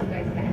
you guys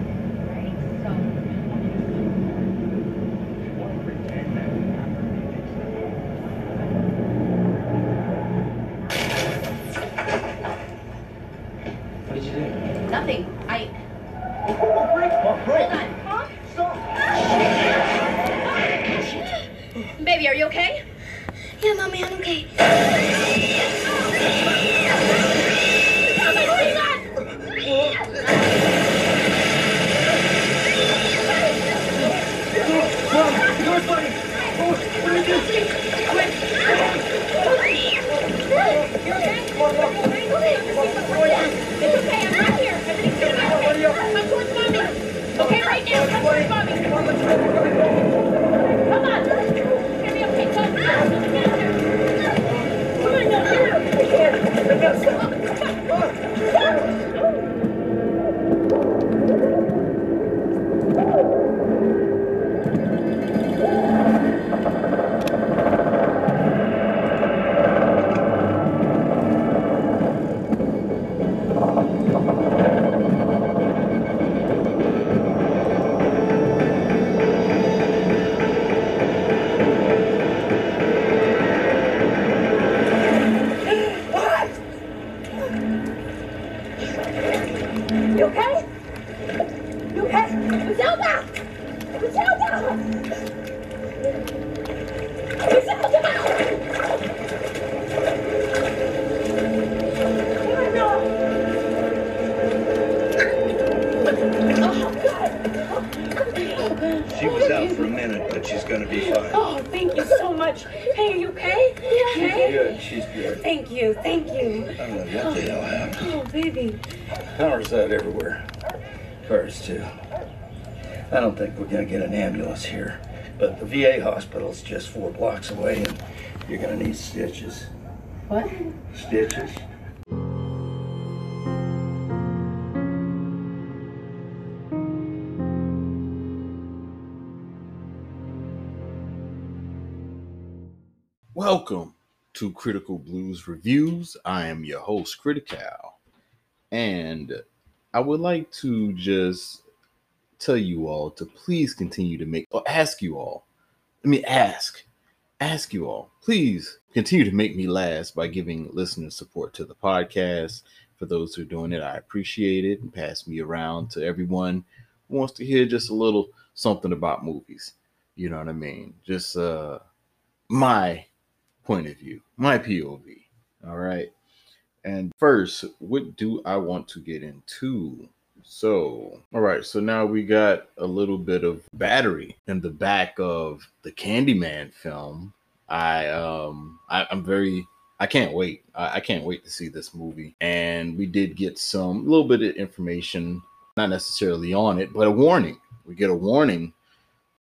think we're gonna get an ambulance here. But the VA hospital's just four blocks away and you're gonna need stitches. What? Stitches? Welcome to Critical Blues Reviews. I am your host, Critical, and I would like to just tell you all to please continue to make or ask you all. Let me ask, ask you all, please continue to make me last by giving listener support to the podcast. For those who are doing it, I appreciate it and pass me around to everyone who wants to hear just a little something about movies. You know what I mean? Just uh my point of view, my POV. All right. And first, what do I want to get into? So, all right. So now we got a little bit of battery in the back of the Candyman film. I um I, I'm very I can't wait. I, I can't wait to see this movie. And we did get some little bit of information, not necessarily on it, but a warning. We get a warning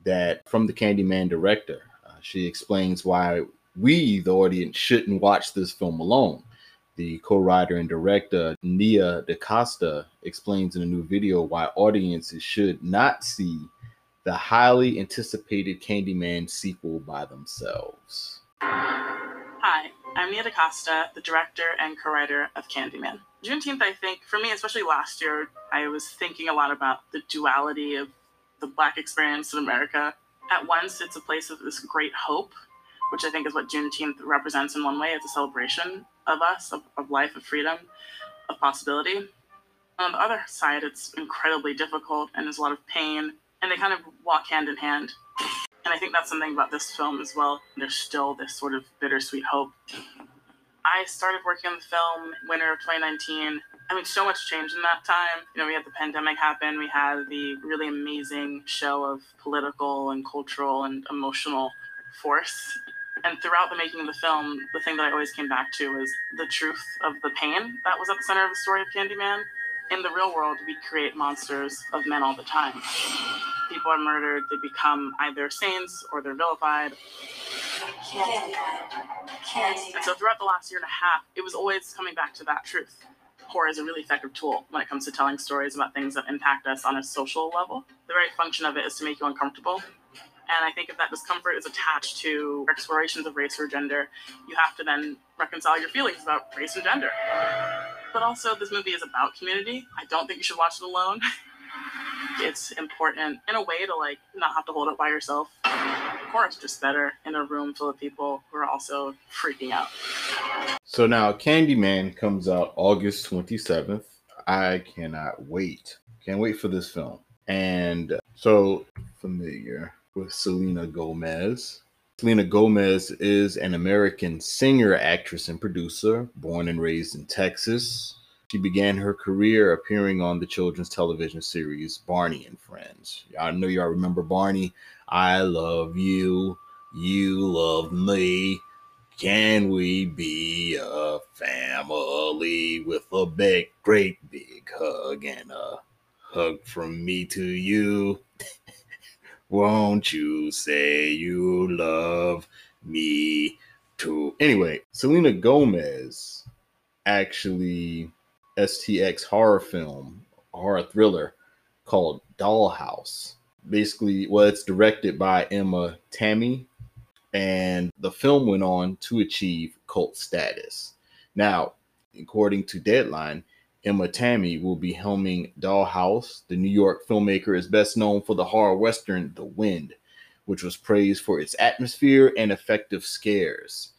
that from the Candyman director. Uh, she explains why we, the audience, shouldn't watch this film alone. The co-writer and director Nia DaCosta explains in a new video why audiences should not see the highly anticipated Candyman sequel by themselves. Hi, I'm Nia DaCosta, the director and co-writer of Candyman. Juneteenth, I think, for me, especially last year, I was thinking a lot about the duality of the Black experience in America. At once, it's a place of this great hope, which I think is what Juneteenth represents in one way. It's a celebration of us, of, of life, of freedom, of possibility. On the other side, it's incredibly difficult and there's a lot of pain, and they kind of walk hand in hand. And I think that's something about this film as well. There's still this sort of bittersweet hope. I started working on the film winter of 2019. I mean, so much changed in that time. You know, we had the pandemic happen. We had the really amazing show of political and cultural and emotional force. And throughout the making of the film, the thing that I always came back to was the truth of the pain that was at the center of the story of Candyman. In the real world, we create monsters of men all the time. People are murdered, they become either saints or they're vilified. And so throughout the last year and a half, it was always coming back to that truth. Horror is a really effective tool when it comes to telling stories about things that impact us on a social level. The very function of it is to make you uncomfortable. And I think if that discomfort is attached to explorations of race or gender, you have to then reconcile your feelings about race and gender. But also, this movie is about community. I don't think you should watch it alone. it's important in a way to like not have to hold it by yourself. Of course, just better in a room full of people who are also freaking out. So now Candyman comes out August 27th. I cannot wait. Can't wait for this film. And so familiar with Selena Gomez. Selena Gomez is an American singer, actress, and producer, born and raised in Texas. She began her career appearing on the children's television series Barney and Friends. I know y'all remember Barney. I love you. You love me. Can we be a family with a big, great big hug and a hug from me to you? Won't you say you love me too? Anyway, Selena Gomez actually STX horror film, horror thriller called Dollhouse. Basically, well, it's directed by Emma Tammi, and the film went on to achieve cult status. Now, according to Deadline, Emma Tammi will be helming Dollhouse. The New York filmmaker is best known for the horror western The Wind, which was praised for its atmosphere and effective scares.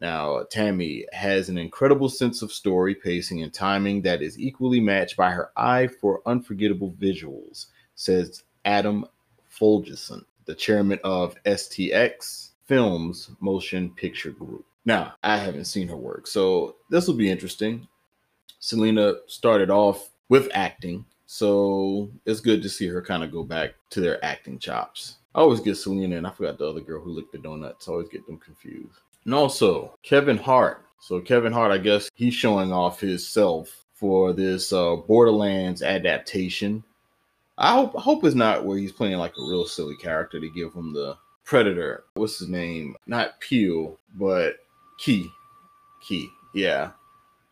Now, Tammi has an incredible sense of story, pacing, and timing that is equally matched by her eye for unforgettable visuals, says Adam Fogelson, the chairman of STX Films Motion Picture Group. Now, I haven't seen her work, so this will be interesting. Selena started off with acting, so it's good to see her kind of go back to their acting chops. I always get Selena and I forgot the other girl who licked the donuts. I always get them confused. And also Kevin Hart. So Kevin Hart, I guess he's showing off his self for this uh, Borderlands adaptation. I hope I hope it's not where he's playing like a real silly character to give him the Predator. What's his name? Not Peele, but Key. Key. Yeah.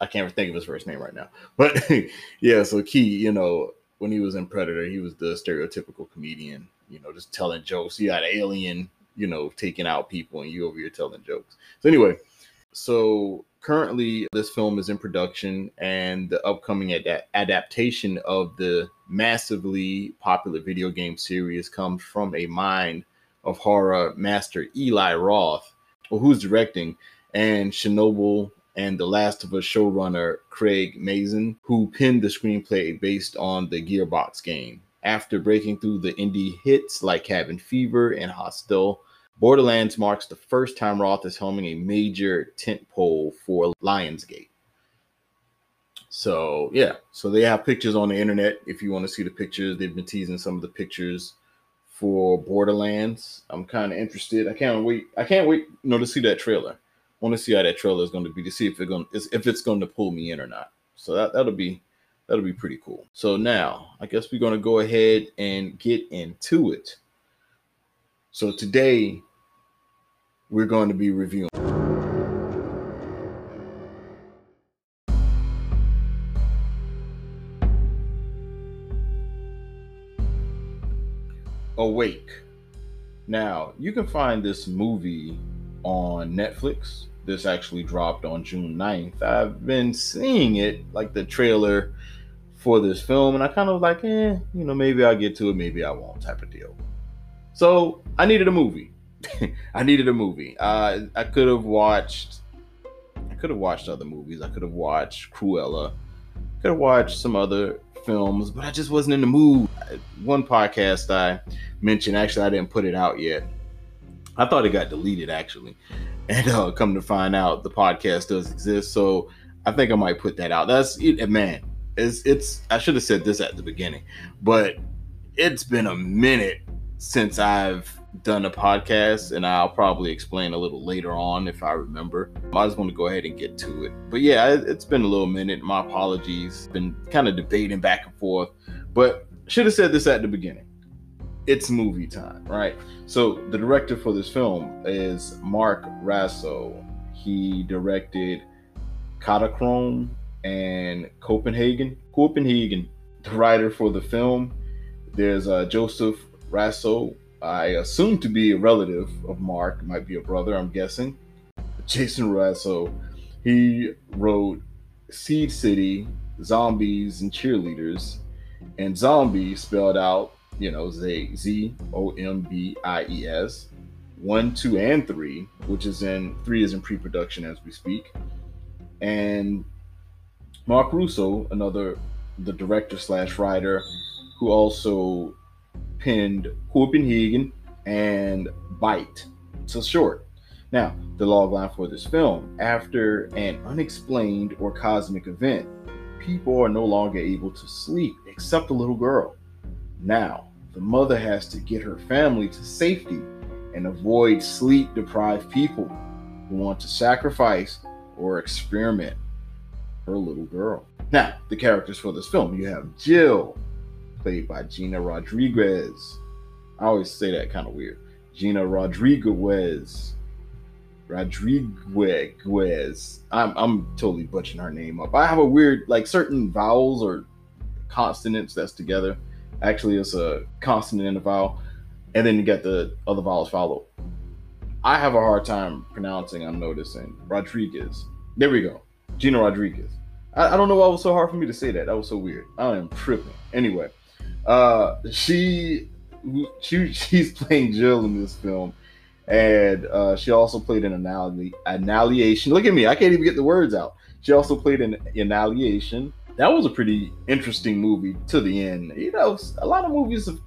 I can't think of his first name right now. But yeah, so Key, you know, when he was in Predator, he was the stereotypical comedian, you know, just telling jokes. Had an Alien, you know, taking out people and you over here telling jokes. So anyway, so currently this film is in production and the upcoming ad- adaptation of the massively popular video game series comes from a mind of horror master Eli Roth, who's directing, and Chernobyl and The Last of Us showrunner Craig Mazin, who penned the screenplay based on the Gearbox game. After breaking through the indie hits like Cabin Fever and Hostel, Borderlands marks the first time Roth is helming a major tentpole for Lionsgate. So yeah, so they have pictures on the internet. If you want to see the pictures, they've been teasing some of the pictures for Borderlands. I'm kind of interested. I can't wait. I can't wait, you know, to see that trailer. Want to see how that trailer is going to be to see if it's going if it's going to pull me in or not. So that that'll be that'll be pretty cool. So now I guess we're going to go ahead and get into it. So today we're going to be reviewing. Awake. Now, you can find this movie on Netflix. This actually dropped on June 9th. I've been seeing it, like the trailer for this film, and I kind of like, eh, you know, maybe I'll get to it, maybe I won't, type of deal. So I needed a movie. I needed a movie. Uh, I could have watched. I could have watched other movies. I could have watched Cruella. Could have watched some other films, but I just wasn't in the mood. One podcast I mentioned, actually, I didn't put it out yet. I thought it got deleted actually, and uh, come to find out, the podcast does exist. So I think I might put that out. That's it, man. It's it's. I should have said this at the beginning, but it's been a minute since I've done a podcast, and I'll probably explain a little later on if I remember. I just want to go ahead and get to it. But yeah, it's been a little minute. My apologies. Been kind of debating back and forth, but should have said this at the beginning. It's movie time, right? So the director for this film is Mark Raso. He directed Kodachrome and Copenhagen. Copenhagen. The writer for the film. There's uh, Joseph Raso, I assume to be a relative of Mark, might be a brother, I'm guessing. Jason Raso, he wrote Seed City, Zombies, and Cheerleaders. And zombie spelled out, you know, Z Z O M B I E S, one, two, and three, which is in three is in pre-production as we speak. And Mark Russo, another the director slash writer, who also penned Copenhagen and Bite. So short. Now, the logline for this film after an unexplained or cosmic event, people are no longer able to sleep except the little girl. Now, the mother has to get her family to safety and avoid sleep deprived people who want to sacrifice or experiment her little girl. Now, the characters for this film you have Jill, played by Gina Rodriguez. I always say that kind of weird. Gina Rodriguez. Rodriguez. I'm, I'm totally butchering her name up. I have a weird, like certain vowels or consonants that's together. Actually, it's a consonant and a vowel. And then you get the other vowels follow. I have a hard time pronouncing, I'm noticing. Rodriguez. There we go. Gina Rodriguez. I, I don't know why it was so hard for me to say that. That was so weird. I am tripping. Anyway, uh, she she she's playing Jill in this film, and uh, she also played an annihilation. Look at me, I can't even get the words out. She also played an annihilation. That was a pretty interesting movie to the end. You know, a lot of movies have,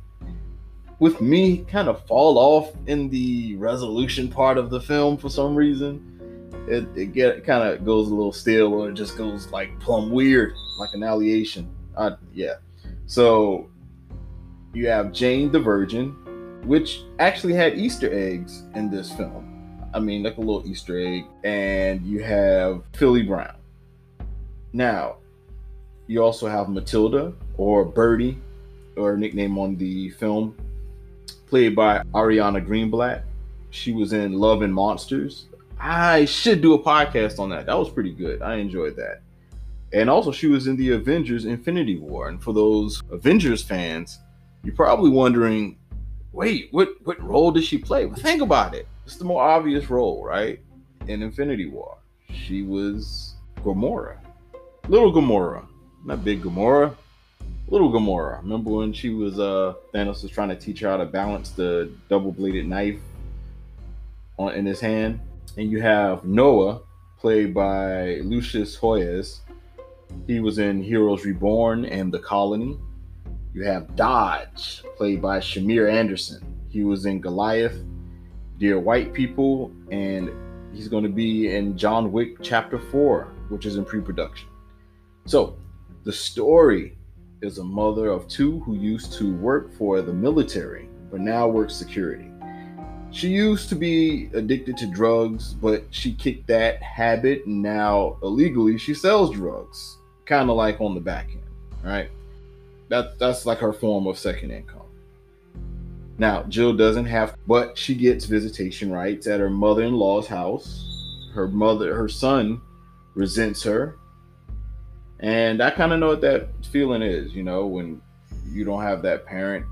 with me kind of fall off in the resolution part of the film for some reason. It, it get kind of goes a little stale or it just goes like plumb weird, like annihilation. Uh, yeah. So you have Jane the Virgin, which actually had Easter eggs in this film. I mean, like a little Easter egg. And you have Philly Brown. Now, you also have Matilda or Birdie, or nickname on the film, played by Ariana Greenblatt. She was in Love and Monsters. I should do a podcast on that. That was pretty good. I enjoyed that. And also, she was in the Avengers Infinity War. And for those Avengers fans, you're probably wondering, wait, what what role did she play? Well, think about it. It's the more obvious role, right? In Infinity War, she was Gamora, little Gamora, not big Gamora, little Gamora. Remember when she was uh Thanos was trying to teach her how to balance the double-bladed knife on in his hand, and you have Noah, played by Lucius Hoyos. He was in Heroes Reborn and The Colony. You have Dodge, played by Shamier Anderson. He was in Goliath, Dear White People, and he's going to be in John Wick Chapter 4, which is in pre production. So, the story is a mother of two who used to work for the military, but now works security. She used to be addicted to drugs, but she kicked that habit, and now illegally she sells drugs, kind of like on the back end, right? That that's like her form of second income. Now, Jill doesn't have, but she gets visitation rights at her mother-in-law's house. Her mother, her son, resents her, and I kind of know what that feeling is. You know, when you don't have that parent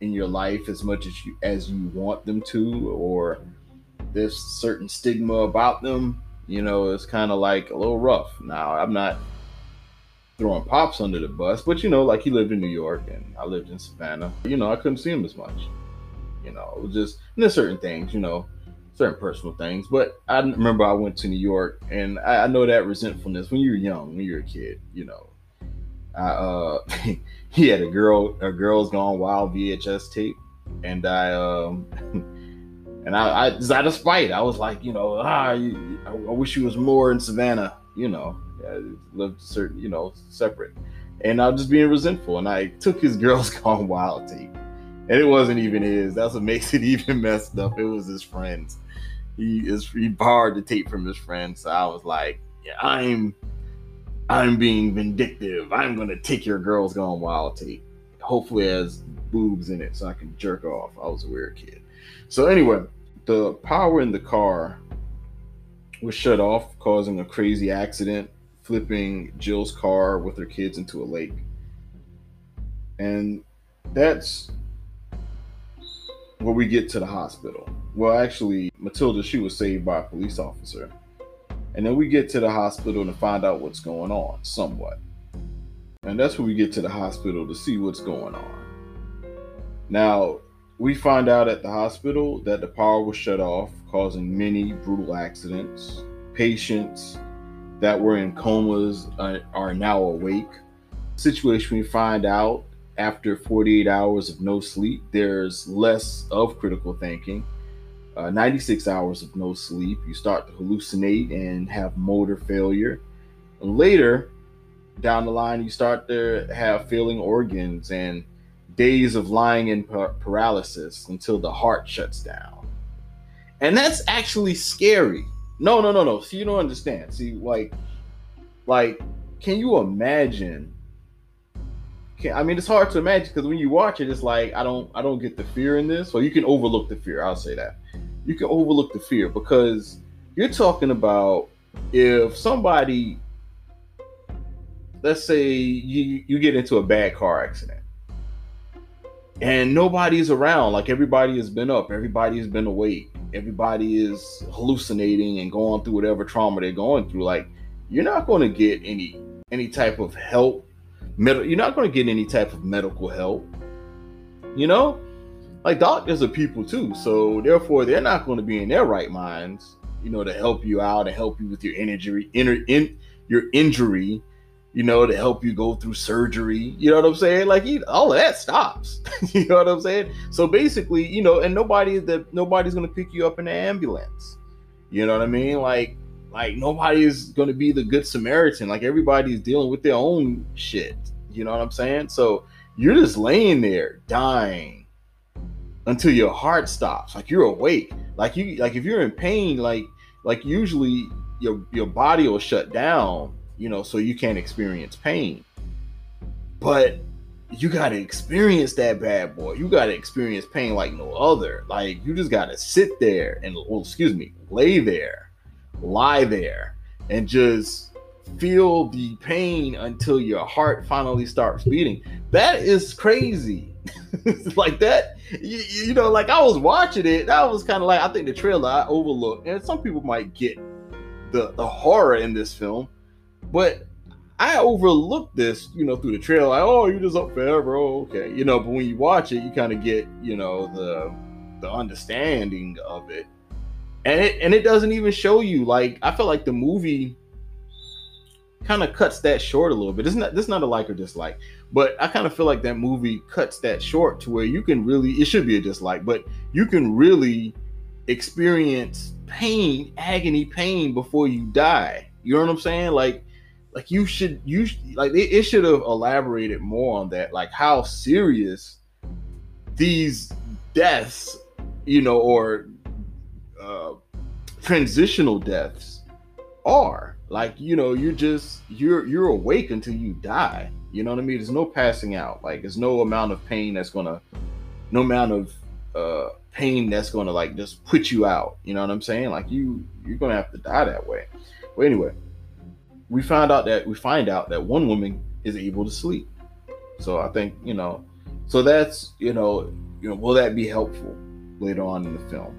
in your life as much as you as you want them to, or there's certain stigma about them. You know, it's kind of like a little rough. Now, I'm not throwing pops under the bus, but you know, like he lived in New York and I lived in Savannah. You know, I couldn't see him as much. You know, it was just there's certain things, you know, certain personal things. But I remember I went to New York and I, I know that resentfulness when you're young, when you're a kid, you know. I uh he had a girl a girl's gone wild VHS tape and I um and I, I out of spite, I was like, you know, ah, I, I wish he was more in Savannah, you know uh, lived certain, you know, separate. And I was just being resentful. And I took his girl's Gone Wild tape. And it wasn't even his. That's what makes it even messed up. It was his friend's. He is he borrowed the tape from his friend. So I was like, yeah, I'm I'm being vindictive. I'm gonna take your Girls Gone Wild tape. Hopefully it has boobs in it so I can jerk off. I was a weird kid. So anyway, the power in the car was shut off, causing a crazy accident flipping Jill's car with her kids into a lake. And that's where we get to the hospital. Well, actually, Matilda, she was saved by a police officer. And then we get to the hospital to find out what's going on, somewhat. And that's when we get to the hospital to see what's going on. Now, we find out at the hospital that the power was shut off, causing many brutal accidents. Patients that were in comas are, are now awake. Situation we find out after 48 hours of no sleep, there's less of critical thinking. Uh, 96 hours of no sleep, you start to hallucinate and have motor failure. Later, down the line, you start to have failing organs and days of lying in par- paralysis until the heart shuts down. And that's actually scary. No, no, no, no. See, you don't understand. See, like, like, can you imagine? Can, I mean, it's hard to imagine because when you watch it, it's like I don't, I don't get the fear in this. Or you can overlook the fear. I'll say that. You can overlook the fear because you're talking about if somebody, let's say you you get into a bad car accident and nobody's around. Like everybody has been up, everybody has been awake, everybody is hallucinating and going through whatever trauma they're going through. Like you're not going to get any any type of help. Med- you're not going to get any type of medical help. You know, like doctors are people too, so therefore they're not going to be in their right minds. You know, to help you out and help you with your injury, inner in your injury you know, to help you go through surgery. You know what I'm saying? Like all of that stops. you know what I'm saying? So basically, you know, and nobody that nobody's gonna pick you up in the ambulance. You know what I mean? Like, like nobody's gonna be the good Samaritan. Like everybody's dealing with their own shit. You know what I'm saying? So you're just laying there dying until your heart stops. Like you're awake. Like you like if you're in pain, like like usually your your body will shut down you know, so you can't experience pain. But you got to experience that bad boy. You got to experience pain like no other. Like you just got to sit there and, well, excuse me, lay there, lie there, and just feel the pain until your heart finally starts beating. That is crazy. like that, you, you, know, like I was watching it. That was kind of like I think the trailer I overlooked, and some people might get the the horror in this film but I overlooked this, you know, through the trailer. Like, oh, you just up forever. Oh, okay. You know, but when you watch it, you kind of get, you know, the the understanding of it. And it and it doesn't even show you like I feel like the movie kind of cuts that short a little bit. It's not this is not a like or dislike, but I kind of feel like that movie cuts that short to where you can really it should be a dislike, but you can really experience pain, agony, pain before you die. You know what I'm saying? Like like you should you like it, it should have elaborated more on that like how serious these deaths you know or uh transitional deaths are like you know you're just you're you're awake until you die. You know what i mean? There's no passing out. Like there's no amount of pain that's gonna no amount of uh pain that's gonna like just put you out. You know what i'm saying? Like you you're gonna have to die that way. But anyway we found out that we find out that one woman is able to sleep. So I think you know, so that's you know, you know, will that be helpful later on in the film?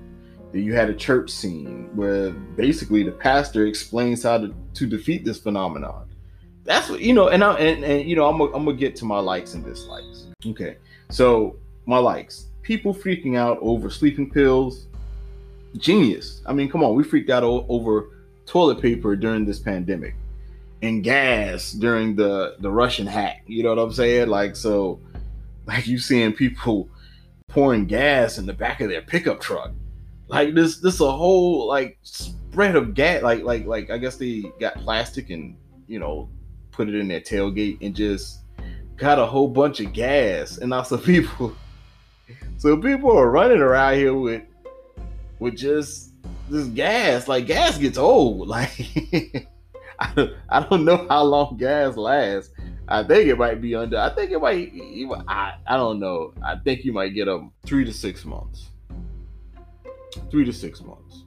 You had a church scene where basically the pastor explains how to, to defeat this phenomenon. That's what you know, and I and, and you know, I'm gonna, I'm gonna get to my likes and dislikes. Okay, so my likes: people freaking out over sleeping pills. Genius. I mean, come on, we freaked out o- over toilet paper during this pandemic and gas during the the Russian hack. You know what I'm saying? Like so, like you seeing people pouring gas in the back of their pickup truck. Like this, this a whole like spread of gas. Like like like I guess they got plastic and you know put it in their tailgate and just got a whole bunch of gas. And also people, so people are running around here with with just this gas. Like gas gets old. Like I don't, I don't know how long gas lasts. I think it might be under. I think it might. I, I don't know. I think you might get them three to six months. Three to six months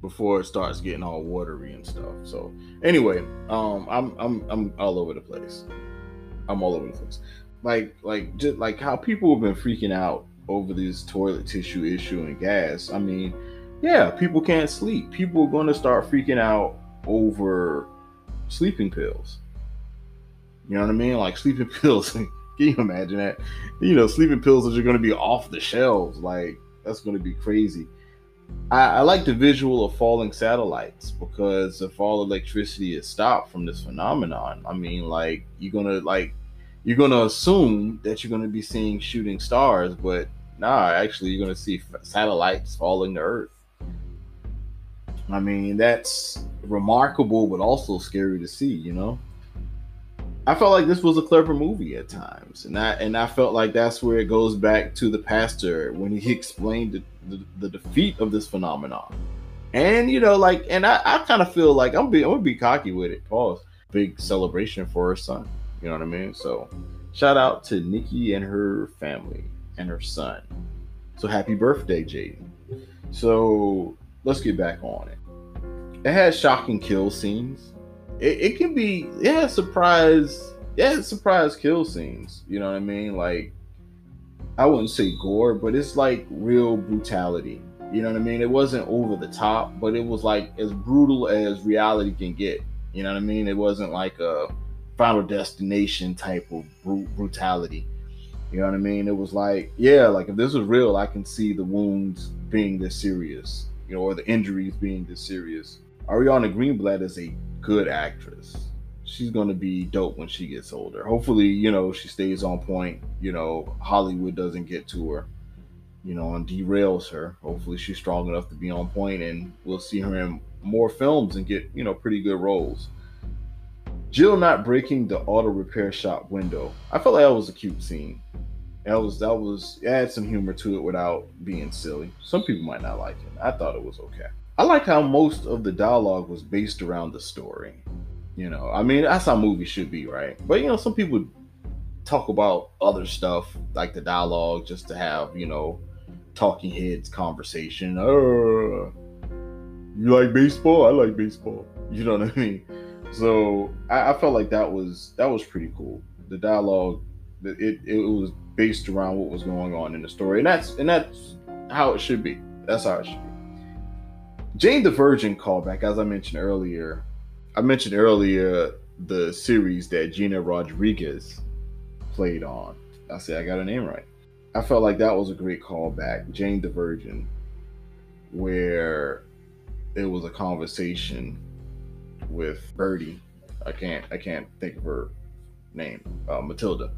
before it starts getting all watery and stuff. So anyway, um, I'm I'm I'm all over the place. I'm all over the place. Like like just like how people have been freaking out over this toilet tissue issue and gas. I mean, yeah, people can't sleep. People are going to start freaking out over sleeping pills. You know what I mean? Like sleeping pills. Can you imagine that? You know, sleeping pills are going to be off the shelves. Like that's going to be crazy. I, I, like the visual of falling satellites because if all electricity is stopped from this phenomenon, I mean, like you're gonna like you're gonna assume that you're gonna be seeing shooting stars, but nah, actually you're gonna see satellites falling to Earth. I mean, that's remarkable, but also scary to see, you know. I felt like this was a clever movie at times, and I and I felt like that's where it goes back to the pastor when he explained the, the, the defeat of this phenomenon, and you know, like, and I, I kind of feel like I'm be I'm gonna be cocky with it. Pause. Big celebration for her son. You know what I mean? So, shout out to Nikki and her family and her son. So happy birthday, Jaden. So let's get back on it. It has shocking kill scenes. It, it can be, yeah, surprise, yeah, surprise kill scenes. You know what I mean? Like, I wouldn't say gore, but it's like real brutality. You know what I mean? It wasn't over the top, but it was like as brutal as reality can get. You know what I mean? It wasn't like a Final Destination type of brutality. You know what I mean? It was like, yeah, like if this was real, I can see the wounds being this serious, you know, or the injuries being this serious. Ariana Greenblatt is a good actress. She's gonna be dope when she gets older. Hopefully, you know, she stays on point. You know, Hollywood doesn't get to her, you know, and derails her. Hopefully, she's strong enough to be on point, and we'll see her in more films and get you know pretty good roles. Jill not breaking the auto repair shop window. I felt like that was a cute scene. That was that was add some humor to it without being silly. Some people might not like it. I thought it was okay. I like how most of the dialogue was based around the story. You know, I mean that's how movies should be, right? But you know, some people talk about other stuff like the dialogue just to have, you know, talking heads conversation. Oh, you like baseball? I like baseball. You know what I mean? So I, I felt like that was that was pretty cool. The dialogue, it it was based around what was going on in the story, and that's and that's how it should be. That's how it should be. Jane the Virgin callback, as I mentioned earlier. I mentioned earlier the series that Gina Rodriguez played on. I said I got her name right. I felt like that was a great callback, Jane the Virgin, where it was a conversation with Birdie. I can't I can't think of her name, uh, Matilda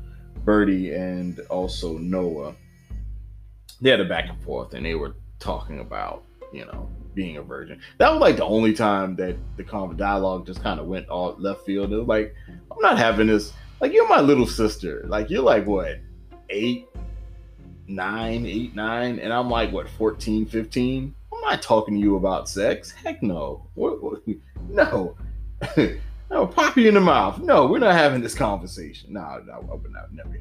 Birdie and also Noah, they had a back and forth and they were talking about, you know, being a virgin. That was like the only time that the convo dialogue just kind of went all left field. It was like, I'm not having this. Like, you're my little sister. Like, you're like, what, eight, nine, eight, nine? And I'm like, what, 14, 15? I'm not talking to you about sex. Heck no. What, what, no. No, pop you in the mouth. No, we're not having this conversation. No, no, I would not never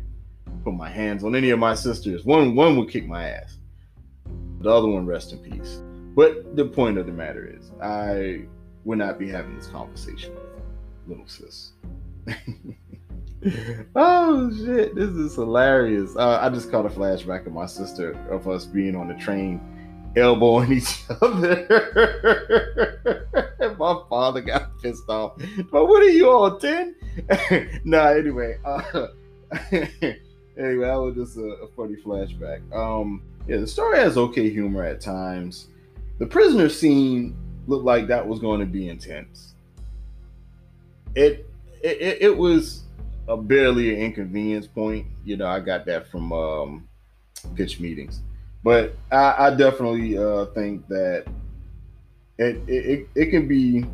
put my hands on any of my sisters. One one would kick my ass. The other one rest in peace. But the point of the matter is, I would not be having this conversation with little sis. oh shit, this is hilarious. Uh, I just caught a flashback of my sister of us being on the train elbowing each other. My father got pissed off. But what are you all 10? nah, anyway. Uh, anyway, that was just a, a, funny flashback. Um, yeah, the story has okay humor at times. The prisoner scene looked like that was going to be intense. It it, it was a barely an inconvenience point. You know, I got that from um, pitch meetings but I, I definitely uh, think that it, it it can be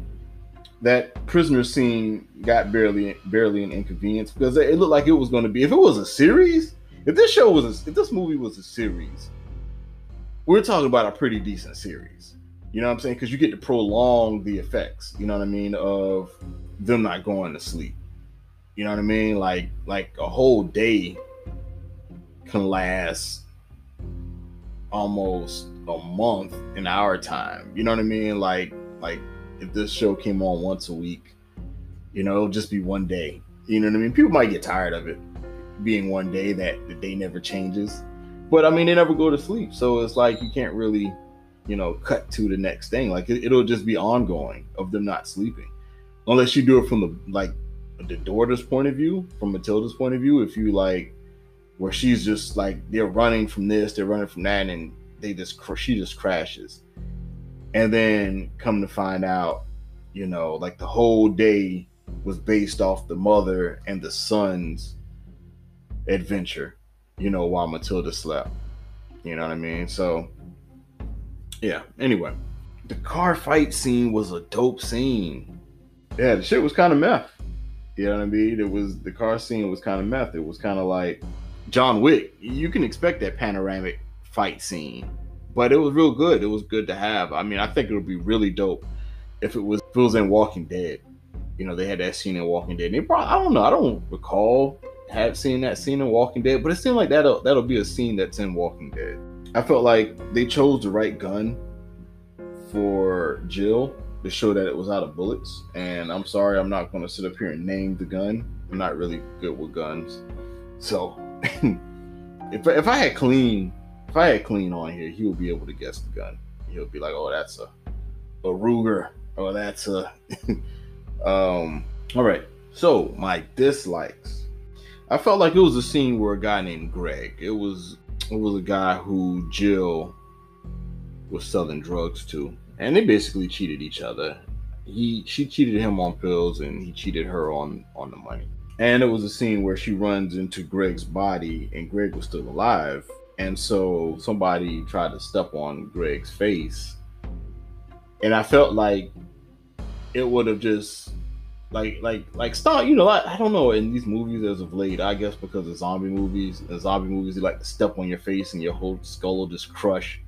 that prisoner scene got barely barely an inconvenience because it looked like it was going to be if it was a series if this show was a, if this movie was a series we're talking about a pretty decent series you know what i'm saying because you get to prolong the effects you know what i mean of them not going to sleep you know what i mean like like a whole day can last almost a month in our time. You know what I mean? Like like if this show came on once a week, you know, it'll just be one day. You know what I mean? People might get tired of it being one day that the day never changes. But I mean, they never go to sleep. So it's like you can't really, you know, cut to the next thing. Like it, will just be ongoing of them not sleeping. Unless you do it from the like the daughter's point of view, from Matilda's point of view, if you like, where she's just like they're running from this, they're running from that, and they just she just crashes, and then come to find out, you know, like the whole day was based off the mother and the son's adventure, you know, while Matilda slept. You know what I mean? So, yeah. Anyway, the car fight scene was a dope scene. Yeah, the shit was kind of meth. You know what I mean? It was the car scene was kind of meth. It was kind of like John Wick. You can expect that panoramic fight scene, but it was real good. It was good to have. I mean, I think it would be really dope if it was if it was in Walking Dead. You know, they had that scene in Walking Dead. And they probably, I don't know. I don't recall have seen that scene in Walking Dead, but it seemed like that'll that'll be a scene that's in Walking Dead. I felt like they chose the right gun for Jill to show that it was out of bullets. And I'm sorry, I'm not going to sit up here and name the gun. I'm not really good with guns, so if if I had clean, if I had clean on here, he would be able to guess the gun. He'll be like, "Oh, that's a a Ruger," Oh, "That's a." um. All right. So my dislikes. I felt like it was a scene where a guy named Greg. It was it was a guy who Jill was selling drugs to, and they basically cheated each other. He she cheated him on pills, and he cheated her on on the money. And it was a scene where she runs into Greg's body, and Greg was still alive. And so somebody tried to step on Greg's face, and I felt like it would have just like like like start you know I, I don't know in these movies as of late i guess because of zombie movies the zombie movies you like to step on your face and your whole skull will just crush.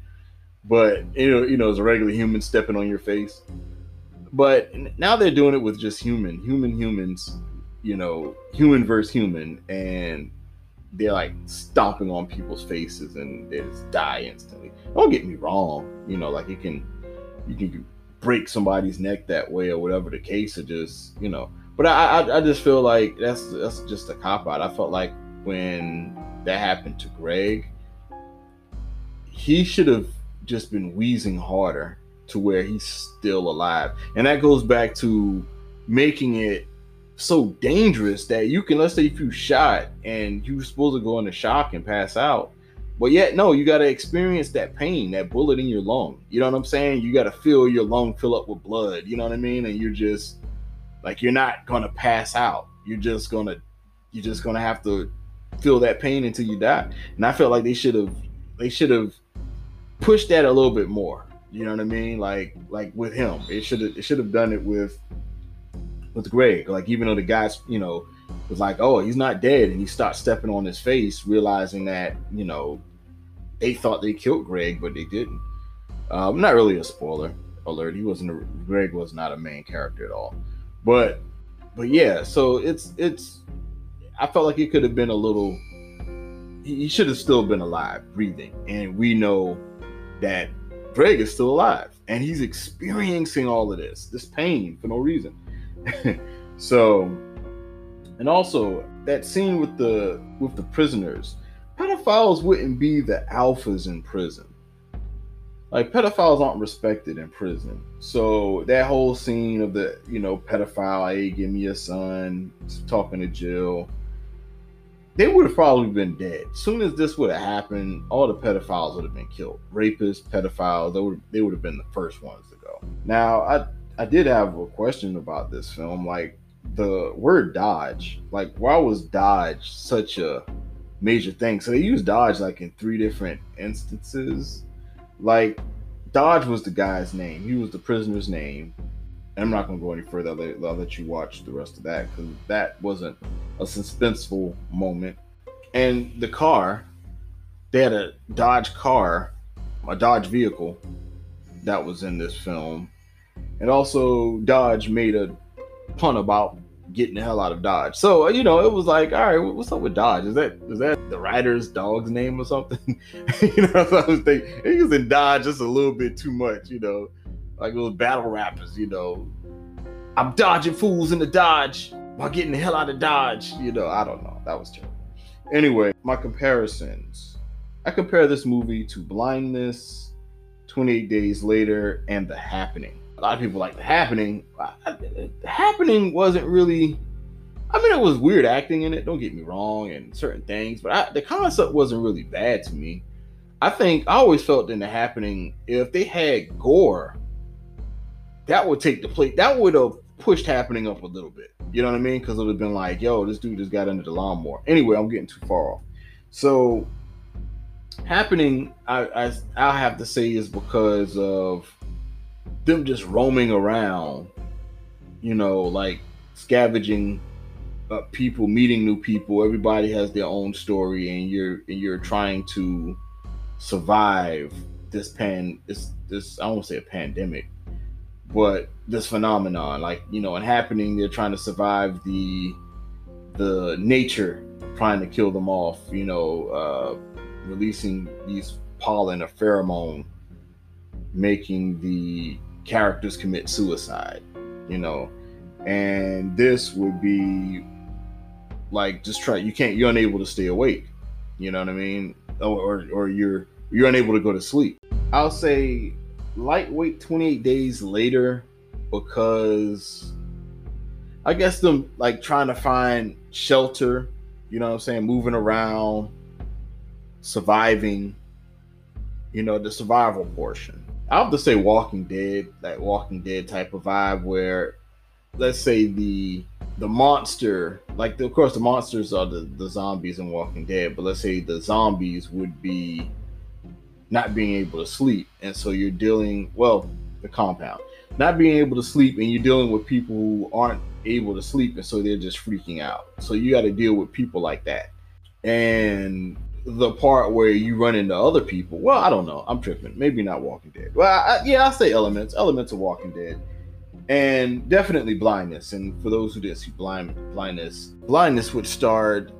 But you know you know as a regular human stepping on your face. But now they're doing it with just human human humans you know human versus human and they're like stomping on people's faces and they just die instantly. Don't get me wrong you know like you can you can break somebody's neck that way or whatever the case or just you know. But I, I i just feel like that's that's just a cop out. I felt like when that happened to greg he should have just been wheezing harder to where he's still alive. And that goes back to making it so dangerous that you can let's say if you shot and you were supposed to go into shock and pass out but yet, no, you got to experience that pain, that bullet in your lung. You know what I'm saying? You got to feel your lung fill up with blood. You know what I mean? And you're just like, you're not going to pass out. You're just going to, you're just going to have to feel that pain until you die. And I felt like they should have, they should have pushed that a little bit more. You know what I mean? Like, like with him, it should have, it should have done it with, with Greg. Like, even though the guys, you know, was like, oh, he's not dead. And he starts stepping on his face, realizing that, you know, they thought they killed Greg, but they didn't. Um, not really a spoiler alert. He wasn't. A, Greg was not a main character at all. But, but yeah. So it's it's. I felt like it could have been a little. He should have still been alive, breathing, and we know that Greg is still alive, and he's experiencing all of this, this pain for no reason. so, and also that scene with the with the prisoners pedophiles wouldn't be the alphas in prison. Like pedophiles aren't respected in prison. So that whole scene of the, you know, pedophile, hey, give me a son, talking to Jill, they would have probably been dead. Soon as this would have happened, all the pedophiles would have been killed. Rapists, pedophiles, they would they would have been the first ones to go. Now, I I did have a question about this film. Like the word dodge, like why was dodge such a major thing. So they used Dodge like in three different instances. Like Dodge was the guy's name. He was the prisoner's name. And I'm not going to go any further. I'll let, I'll let you watch the rest of that because that wasn't a suspenseful moment. And the car, they had a Dodge car, a Dodge vehicle that was in this film. And also, Dodge made a pun about getting the hell out of Dodge. So uh, you know, it was like, all right, what's up with Dodge? Is that is that the rider's dog's name or something? you know, I was thinking he was in Dodge just a little bit too much. You know, like those battle rappers. You know, I'm dodging fools in the Dodge while getting the hell out of Dodge. You know, I don't know. That was terrible. Anyway, my comparisons. I compare this movie to Blindness, 28 Days Later, and The Happening a lot of people like the happening. The happening wasn't really. I mean, it was weird acting in it. Don't get me wrong, and certain things, but I, the concept wasn't really bad to me. I think I always felt in the happening if they had gore, that would take the plate. That would have pushed happening up a little bit. You know what I mean? Because it would have been like, yo, this dude just got under the lawnmower. Anyway, I'm getting too far off. So happening, I, I I'll have to say is because of them just roaming around. You know, like scavenging uh, people, meeting new people. Everybody has their own story, and you're and you're trying to survive this pan this this I won't say a pandemic, but this phenomenon. Like you know, and happening, they're trying to survive the the nature trying to kill them off. You know, uh, releasing these pollen or pheromone, making the characters commit suicide. You know, and this would be like just try you can't you're unable to stay awake you know what i mean? Or, or, or you're you're unable to go to sleep. I'll say lightweight 28 days later because i guess them like trying to find shelter you know what i'm saying? Moving around surviving you know the survival portion i have to say walking dead that walking dead type of vibe where let's say the the monster, like the, of course the monsters are the, the zombies in Walking Dead, but let's say the zombies would be not being able to sleep, and so you're dealing well the compound. Not being able to sleep, and you're dealing with people who aren't able to sleep, and so they're just freaking out. So you got to deal with people like that, and the part where you run into other people. Well, I don't know. I'm tripping. Maybe not Walking Dead. Well, I, yeah, I'll say elements. Elements of Walking Dead and definitely blindness. And for those who didn't see blind blindness, blindness which starred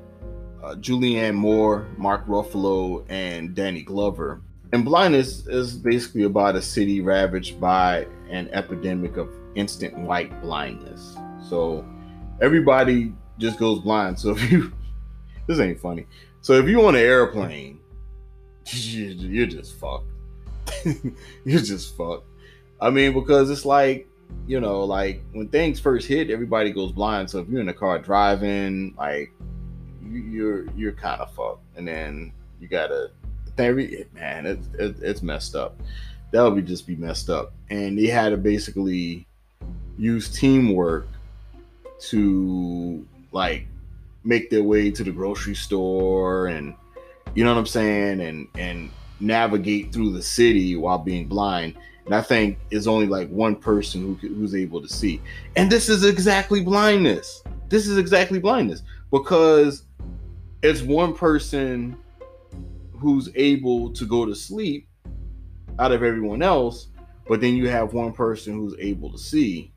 uh, Julianne Moore, Mark Ruffalo, and Danny Glover. And blindness is basically about a city ravaged by an epidemic of instant white blindness. So everybody just goes blind. So if you this ain't funny. So if you on an airplane, you're just fucked. you're just fucked. I mean, because it's like you know, like when things first hit, everybody goes blind. So if you're in the car driving, like you're you're kind of fucked, and then you gotta man, it's it, it's messed up. That would be just be messed up, and they had to basically use teamwork to like make their way to the grocery store and you know what I'm saying, and and navigate through the city while being blind and I think is only like one person who who's able to see. And this is exactly blindness. This is exactly blindness because it's one person who's able to go to sleep out of everyone else, but then you have one person who's able to see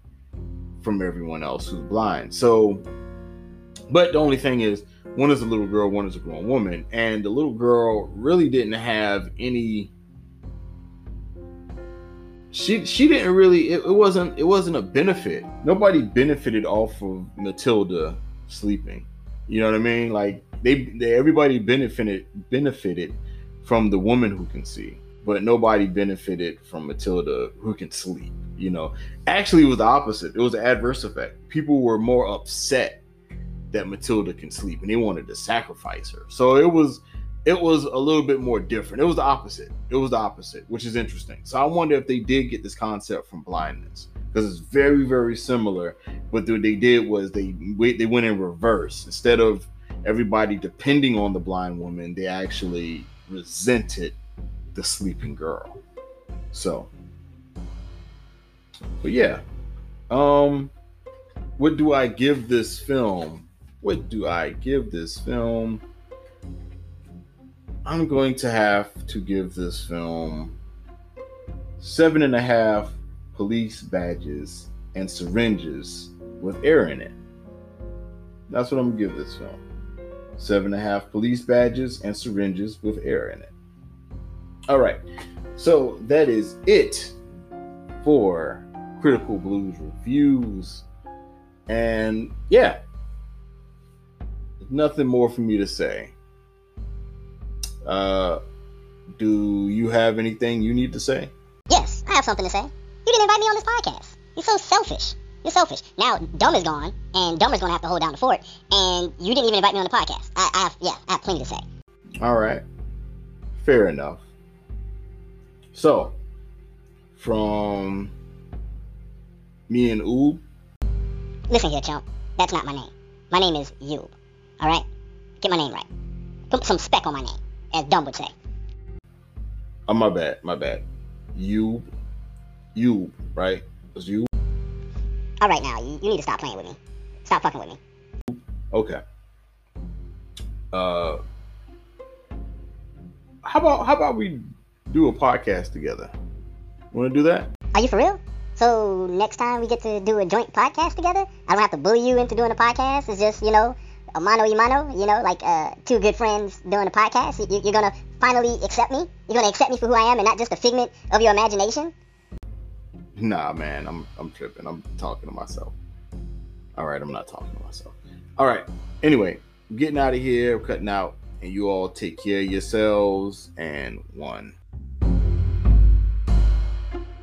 from everyone else who's blind. So, but the only thing is, one is a little girl, one is a grown woman, and the little girl really didn't have any she she didn't really it, it, wasn't it wasn't a benefit. Nobody benefited off of matilda sleeping. You know what i mean? Like they, they everybody benefited benefited from the woman who can see but nobody benefited from matilda who can sleep you know? Actually it was the opposite. It was an adverse effect. People were more upset that matilda can sleep and they wanted to sacrifice her so it was it was a little bit more different. It was the opposite. It was the opposite, which is interesting. So I wonder if they did get this concept from blindness because it's very, very similar. But what they did was they they went in reverse. Instead of everybody depending on the blind woman, they actually resented the sleeping girl. So, but yeah, um, what do I give this film? What do I give this film? I'm going to have to give this film seven and a half police badges and syringes with air in it. That's what I'm gonna give this film. Seven and a half police badges and syringes with air in it. All right, so that is it for Critical Blues reviews. And yeah, nothing more for me to say. Uh, do you have anything you need to say? Yes, I have something to say. You didn't invite me on this podcast. You're so selfish. You're selfish. Now Dumb is gone, and Dumber's gonna have to hold down the fort, and you didn't even invite me on the podcast. I, I have, yeah, I have plenty to say. All right. Fair enough. So, from me and Oob, Listen here, chump. That's not my name. My name is Yub. All right? Get my name right. Put some spec on my name, as Dumb would say. oh my bad, my bad. You, you, right? It's you. All right, now you, you need to stop playing with me. Stop fucking with me. Okay. Uh, how about how about we do a podcast together? Want to do that? Are you for real? So next time we get to do a joint podcast together, I don't have to bully you into doing a podcast. It's just you know a mano y mano. You know, like uh, two good friends doing a podcast. You, you're gonna finally accept me. You're gonna accept me for who I am and not just a figment of your imagination. Nah, man, I'm I'm tripping. I'm talking to myself. All right, I'm not talking to myself. All right. Anyway, getting out of here, cutting out, and you all take care of yourselves. And one.